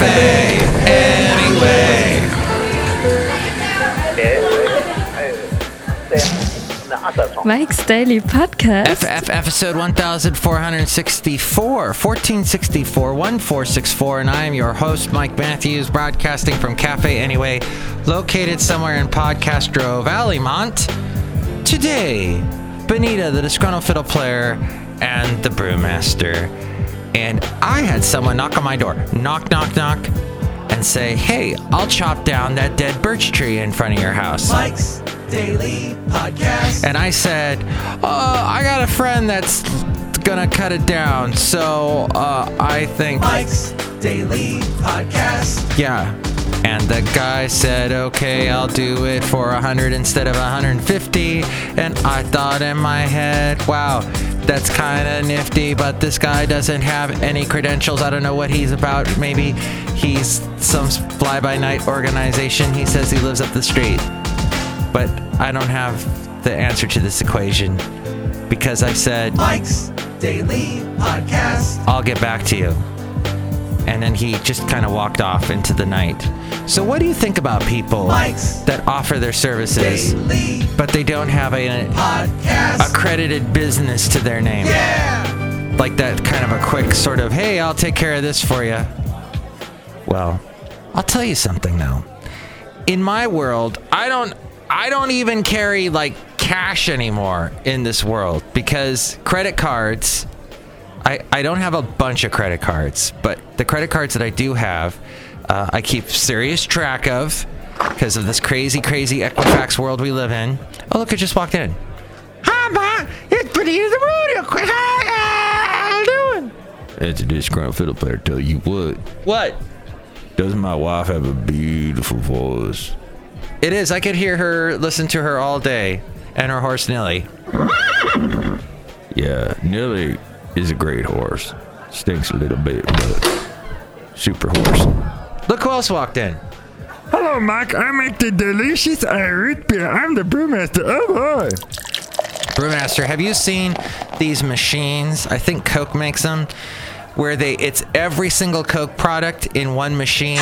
Anyway. Mike's Daily Podcast. FF episode 1464, 1464, 1464, and I am your host, Mike Matthews, broadcasting from Cafe Anyway, located somewhere in Podcastro Valleymont. Today, Benita, the disgruntled fiddle player, and the brewmaster. And I had someone knock on my door, knock, knock, knock, and say, Hey, I'll chop down that dead birch tree in front of your house. Mike's Daily Podcast. And I said, uh, I got a friend that's gonna cut it down, so uh, I think. Mike's Daily Podcast. Yeah. And the guy said, okay, I'll do it for 100 instead of 150. And I thought in my head, wow, that's kind of nifty, but this guy doesn't have any credentials. I don't know what he's about. Maybe he's some fly by night organization. He says he lives up the street. But I don't have the answer to this equation because I said, Mike's Daily Podcast. I'll get back to you. And then he just kind of walked off into the night. So, what do you think about people Mike's that offer their services, Daily but they don't have a, Podcast. accredited business to their name? Yeah. Like that kind of a quick sort of, hey, I'll take care of this for you. Well, I'll tell you something though. In my world, I don't I don't even carry like cash anymore in this world because credit cards I, I don't have a bunch of credit cards, but the credit cards that I do have, uh, I keep serious track of because of this crazy, crazy Equifax world we live in. Oh, look, it just walked in. Hi, Ma. It's pretty in the rodeo. Hi, how you doing? It's a disgruntled fiddle player. Tell you what, What? doesn't my wife have a beautiful voice? It is. I could hear her, listen to her all day, and her horse Nelly. Yeah, Nelly is a great horse. Stinks a little bit, but super horse. Look who else walked in. Hello, Mike. I make the delicious root beer. I'm the brewmaster. Oh boy. Brewmaster, have you seen these machines? I think Coke makes them, where they it's every single Coke product in one machine.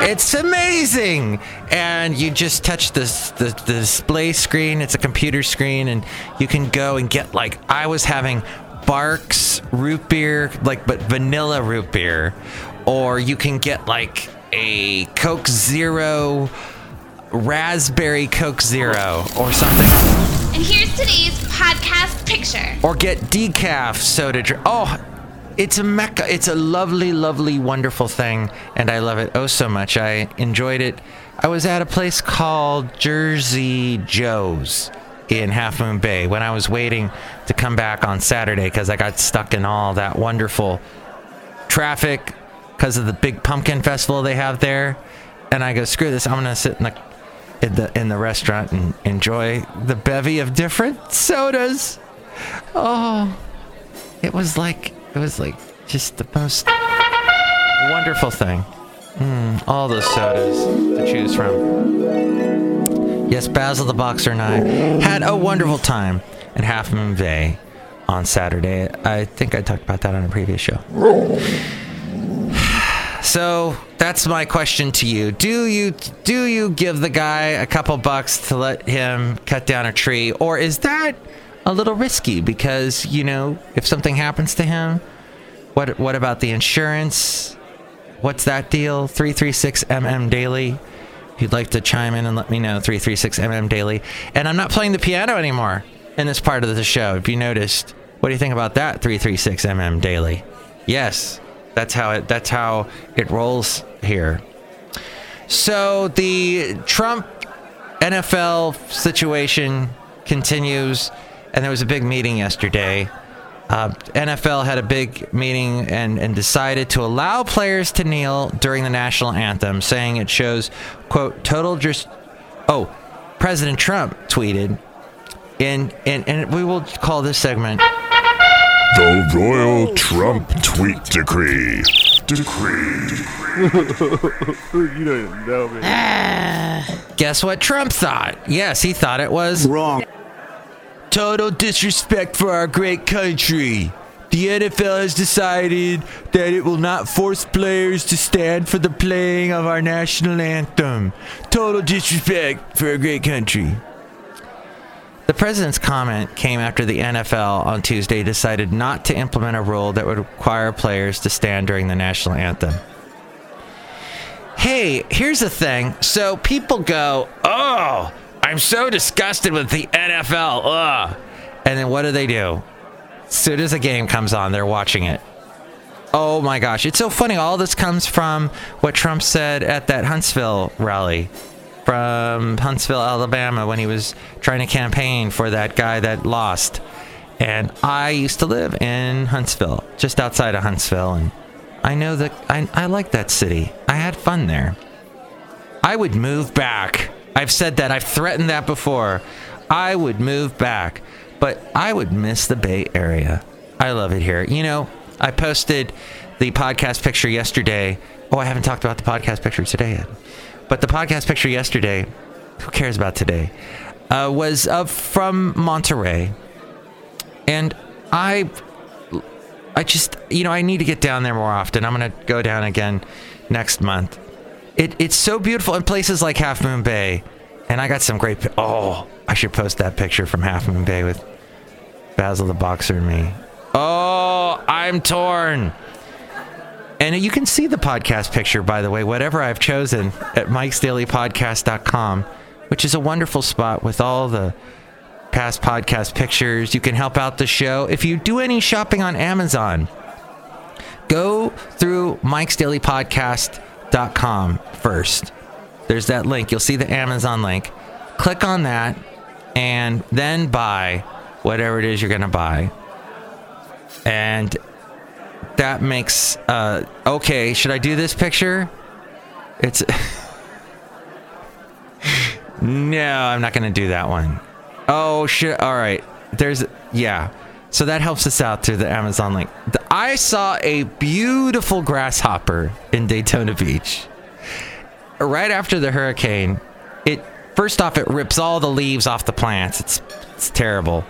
It's amazing, and you just touch this the, the display screen. It's a computer screen, and you can go and get like I was having Barq's root beer, like but vanilla root beer, or you can get like a Coke Zero raspberry Coke Zero or something And here's today's podcast picture. or get decaf soda drink. Oh, it's a mecca. It's a lovely, lovely, wonderful thing, and I love it oh so much. I enjoyed it. I was at a place called Jersey Joe's in Half Moon Bay when I was waiting to come back on Saturday because I got stuck in all that wonderful traffic because of the big pumpkin festival they have there. And I go, screw this. I'm gonna sit in the in the in the restaurant and enjoy the bevy of different sodas. Oh, it was like it was like just the most wonderful thing. Mm, all those sodas to choose from. Yes, Basil the Boxer and I had a wonderful time at Half Moon Bay on Saturday. I think I talked about that on a previous show. So that's my question to you. Do you do you give the guy a couple bucks to let him cut down a tree, or is that a little risky? Because you know, if something happens to him, what what about the insurance? What's that deal? Three three six mm daily. You'd like to chime in and let me know, three three six mm daily. And I'm not playing the piano anymore in this part of the show. If you noticed, what do you think about that? Three three six mm daily. Yes, that's how it. That's how it rolls here. So the Trump NFL situation continues, and there was a big meeting yesterday. Uh, NFL had a big meeting and, and decided to allow players to kneel during the national anthem, saying it shows, quote, total just. Oh, President Trump tweeted, in, in, and we will call this segment The Royal Trump Tweet Decree. Decree. you don't know me. Guess what Trump thought? Yes, he thought it was Wrong. Total disrespect for our great country. The NFL has decided that it will not force players to stand for the playing of our national anthem. Total disrespect for a great country. The president's comment came after the NFL on Tuesday decided not to implement a rule that would require players to stand during the national anthem. Hey, here's the thing. So people go, "Oh, I'm so disgusted with the NFL." Ugh. And then what do they do? As soon as a game comes on, they're watching it. Oh my gosh, it's so funny. All this comes from what Trump said at that Huntsville rally from Huntsville, Alabama, when he was trying to campaign for that guy that lost. And I used to live in Huntsville, just outside of Huntsville, and I know that I, I like that city. I had fun there. I would move back. I've said that. I've threatened that before. I would move back, but I would miss the Bay Area. I love it here. You know, I posted the podcast picture yesterday. Oh, I haven't talked about the podcast picture today yet. But the podcast picture yesterday, who cares about today, uh, was from Monterey. And I I just, you know, I need to get down there more often. I'm going to go down again next month. It, it's so beautiful in places like Half Moon Bay. And I got some great. Oh, I should post that picture from Half Moon Bay with Basil the Boxer and me. Oh, I'm torn. And you can see the podcast picture, by the way, whatever I've chosen at mikesdailypodcast.com, which is a wonderful spot with all the past podcast pictures. You can help out the show. If you do any shopping on Amazon, go through mikesdailypodcast.com first. There's that link. You'll see the Amazon link. Click on that and then buy whatever it is you're going to buy. And that makes uh okay, should I do this picture? It's No, I'm not going to do that one. Oh shit! All right, there's yeah. So that helps us out through the Amazon link. I saw a beautiful grasshopper in Daytona Beach. Right after the hurricane, it first off it rips all the leaves off the plants. It's it's terrible.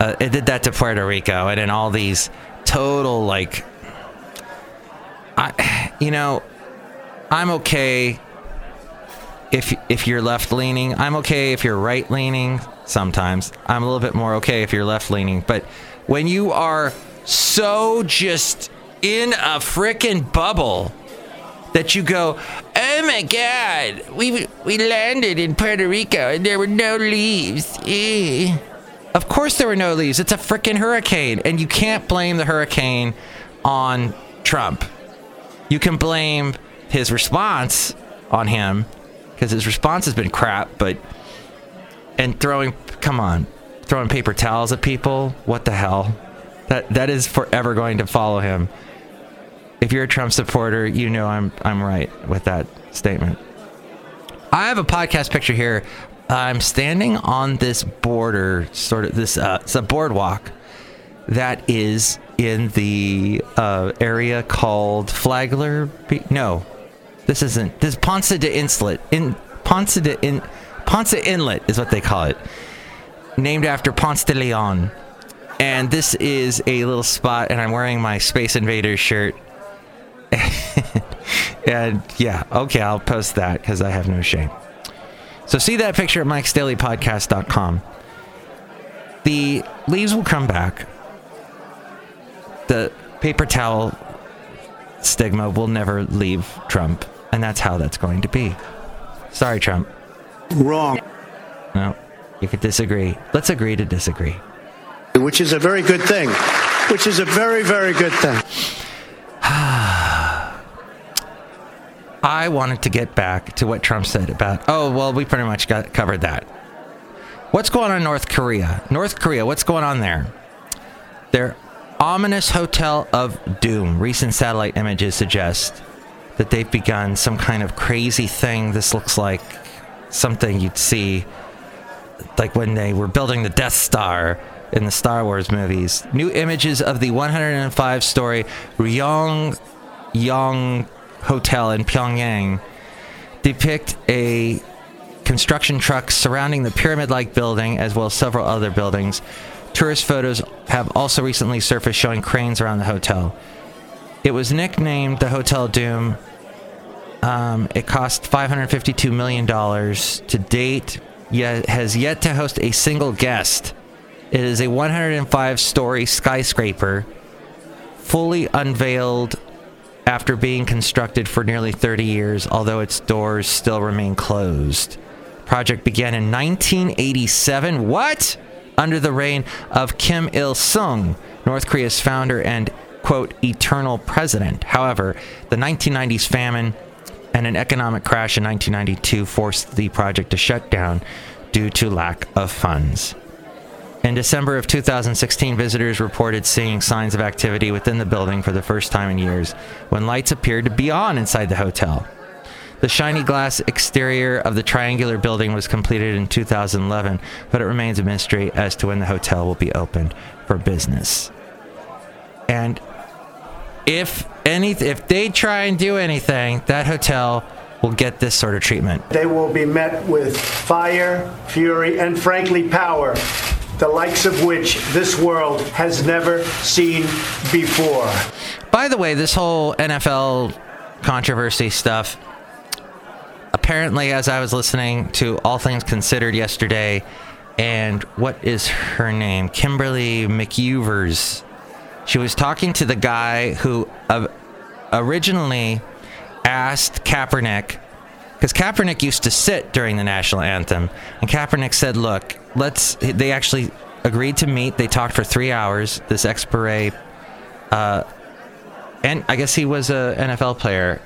Uh, it did that to Puerto Rico, and then all these total like, I you know, I'm okay if if you're left leaning. I'm okay if you're right leaning sometimes. I'm a little bit more okay if you're left leaning. But when you are so just in a freaking bubble that you go, oh my God, we, we landed in Puerto Rico and there were no leaves. Eh. Of course there were no leaves. It's a freaking hurricane. And you can't blame the hurricane on Trump. You can blame his response on him because his response has been crap, but and throwing come on throwing paper towels at people what the hell that that is forever going to follow him. If you're a trump supporter you know i'm i'm right with that statement. I have a podcast picture here. I'm standing on this border sort of this uh it's a boardwalk that is in the uh, area called flagler Be- no this isn't this ponce de inlet in ponce de in Ponce Inlet is what they call it, named after Ponce de Leon. And this is a little spot, and I'm wearing my Space Invaders shirt. and yeah, okay, I'll post that because I have no shame. So see that picture at mikesdailypodcast.com. The leaves will come back. The paper towel stigma will never leave Trump, and that's how that's going to be. Sorry, Trump. Wrong. No, you could disagree. Let's agree to disagree. Which is a very good thing. Which is a very, very good thing. I wanted to get back to what Trump said about, oh, well, we pretty much got covered that. What's going on in North Korea? North Korea, what's going on there? Their ominous hotel of doom. Recent satellite images suggest that they've begun some kind of crazy thing. This looks like something you'd see like when they were building the Death Star in the Star Wars movies. New images of the 105 story Ryong Yong Hotel in Pyongyang depict a construction truck surrounding the pyramid like building as well as several other buildings. tourist photos have also recently surfaced showing cranes around the hotel. It was nicknamed the Hotel Doom. Um, it cost 552 million dollars to date. Yet has yet to host a single guest. It is a 105-story skyscraper, fully unveiled after being constructed for nearly 30 years, although its doors still remain closed. Project began in 1987. What? Under the reign of Kim Il Sung, North Korea's founder and quote eternal president. However, the 1990s famine and an economic crash in 1992 forced the project to shut down due to lack of funds. In December of 2016, visitors reported seeing signs of activity within the building for the first time in years when lights appeared to be on inside the hotel. The shiny glass exterior of the triangular building was completed in 2011, but it remains a mystery as to when the hotel will be opened for business. And if any if they try and do anything, that hotel will get this sort of treatment. They will be met with fire, fury, and frankly, power, the likes of which this world has never seen before. By the way, this whole NFL controversy stuff, apparently, as I was listening to All Things Considered yesterday, and what is her name? Kimberly McEvers. She was talking to the guy who uh, originally asked Kaepernick, because Kaepernick used to sit during the national anthem, and Kaepernick said, "Look, let's." They actually agreed to meet. They talked for three hours. This ex-beret, uh, and I guess he was a NFL player,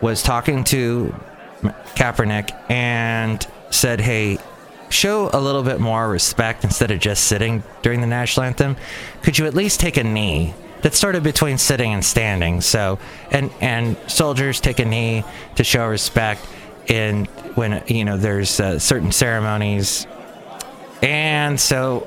was talking to Kaepernick and said, "Hey." Show a little bit more respect instead of just sitting during the national anthem. Could you at least take a knee? That started between sitting and standing. So, and and soldiers take a knee to show respect in when you know there's uh, certain ceremonies. And so,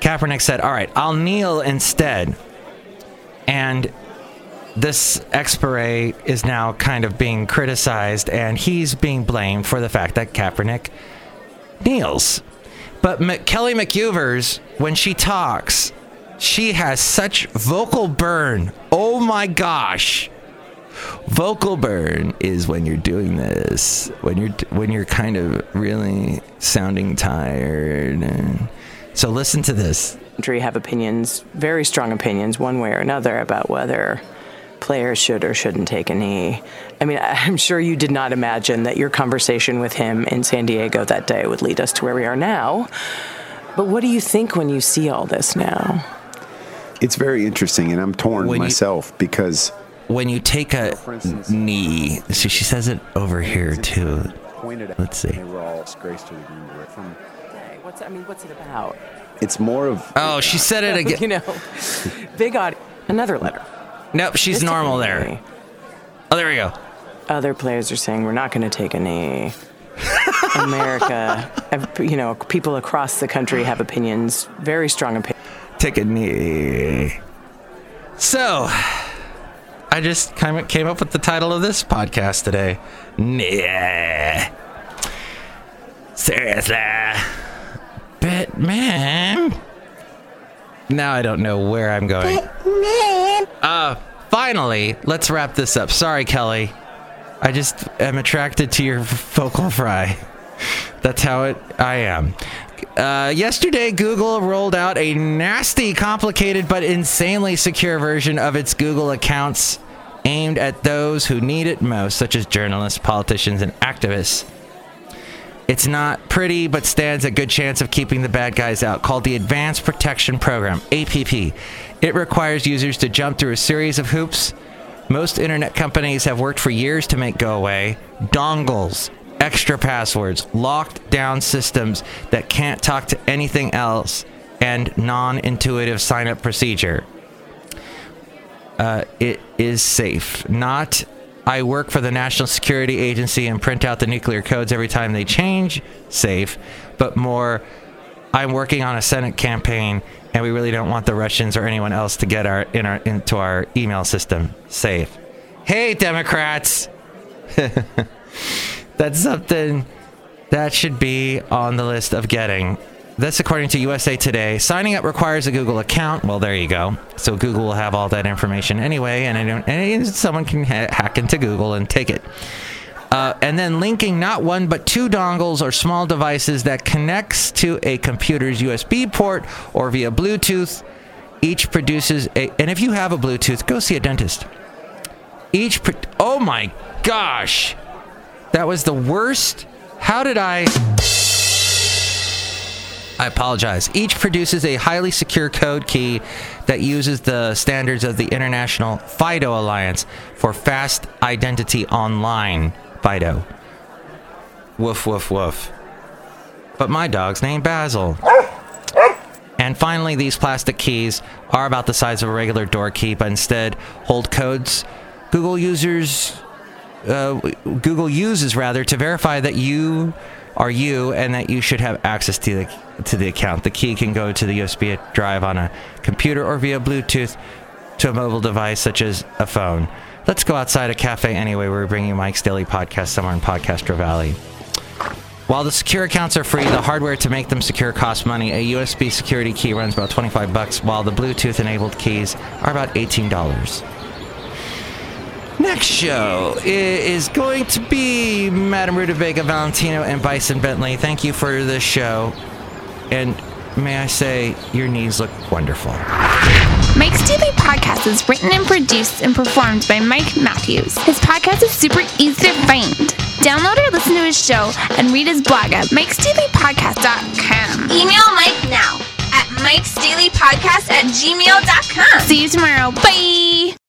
Kaepernick said, "All right, I'll kneel instead." And this ex-beret is now kind of being criticized, and he's being blamed for the fact that Kaepernick kneels. But M- Kelly McEvers, when she talks, she has such vocal burn. Oh my gosh. Vocal burn is when you're doing this, when you're when you're kind of really sounding tired. So listen to this. have opinions, very strong opinions, one way or another, about whether players should or shouldn't take a knee. I mean, I'm sure you did not imagine that your conversation with him in San Diego that day would lead us to where we are now. But what do you think when you see all this now? It's very interesting, and I'm torn When you- myself because When you take a knee, see, she says it over here too. Let's see. They were all disgraced to the union. From What's I mean, what's it about? it's more of Oh, she said it again. you know, big odd. Another letter. Nope, she's This took normal there. away. Oh, there we go. Other players are saying we're not going to take a knee. America, you know, people across the country have opinions, very strong opinions. Take a knee. So, I just kind of came up with the title of this podcast today. Nah. Seriously. But, man. Now I don't know where I'm going. Uh, finally, let's wrap this up. Sorry, Kelly. I just am attracted to your vocal fry. That's how it I am. Uh, yesterday, Google rolled out a nasty, complicated, but insanely secure version of its Google accounts aimed at those who need it most, such as journalists, politicians, and activists. It's not pretty, but stands a good chance of keeping the bad guys out, called the Advanced Protection Program, APP. It requires users to jump through a series of hoops most internet companies have worked for years to make go away. Dongles, extra passwords, locked down systems that can't talk to anything else, and non intuitive sign up procedure. Uh, it is safe. Not, I work for the National Security Agency and print out the nuclear codes every time they change, safe, but more, I'm working on a Senate campaign and we really don't want the Russians or anyone else to get our, in our into our email system safe. Hey, Democrats! That's something that should be on the list of getting. That's according to USA Today. Signing up requires a Google account. Well, there you go. So Google will have all that information anyway, and, and someone can ha- hack into Google and take it. Uh, and then linking not one but two dongles or small devices that connects to a computer's USB port or via Bluetooth. Each produces a. And if you have a Bluetooth, go see a dentist. Each. Pro- oh my gosh, that was the worst. How did I? I apologize. Each produces a highly secure code key that uses the standards of the International FIDO Alliance for Fast Identity Online. FIDO. Woof, woof, woof. But my dog's named Basil. And finally, these plastic keys are about the size of a regular door key, but instead hold codes Google users, uh, Google uses rather, to verify that you are you and that you should have access to the to the account. The key can go to the USB drive on a computer or via Bluetooth to a mobile device such as a phone. Let's go outside a cafe anyway. We're bringing Mike's Daily Podcast somewhere in Podcastro Valley. While the secure accounts are free, the hardware to make them secure costs money. A USB security key runs about 25 bucks, while the Bluetooth enabled keys are about $18. Next show is going to be Madame Rutabaga Valentino and Bison Bentley. Thank you for this show. And may I say, your knees look wonderful. Mike's Daily Podcast is written and produced and performed by Mike Matthews. His podcast is super easy to find. Download or listen to his show and read his blog at mikesdailypodcast.com. Email Mike now at mikesdailypodcast at gmail.com. See you tomorrow. Bye.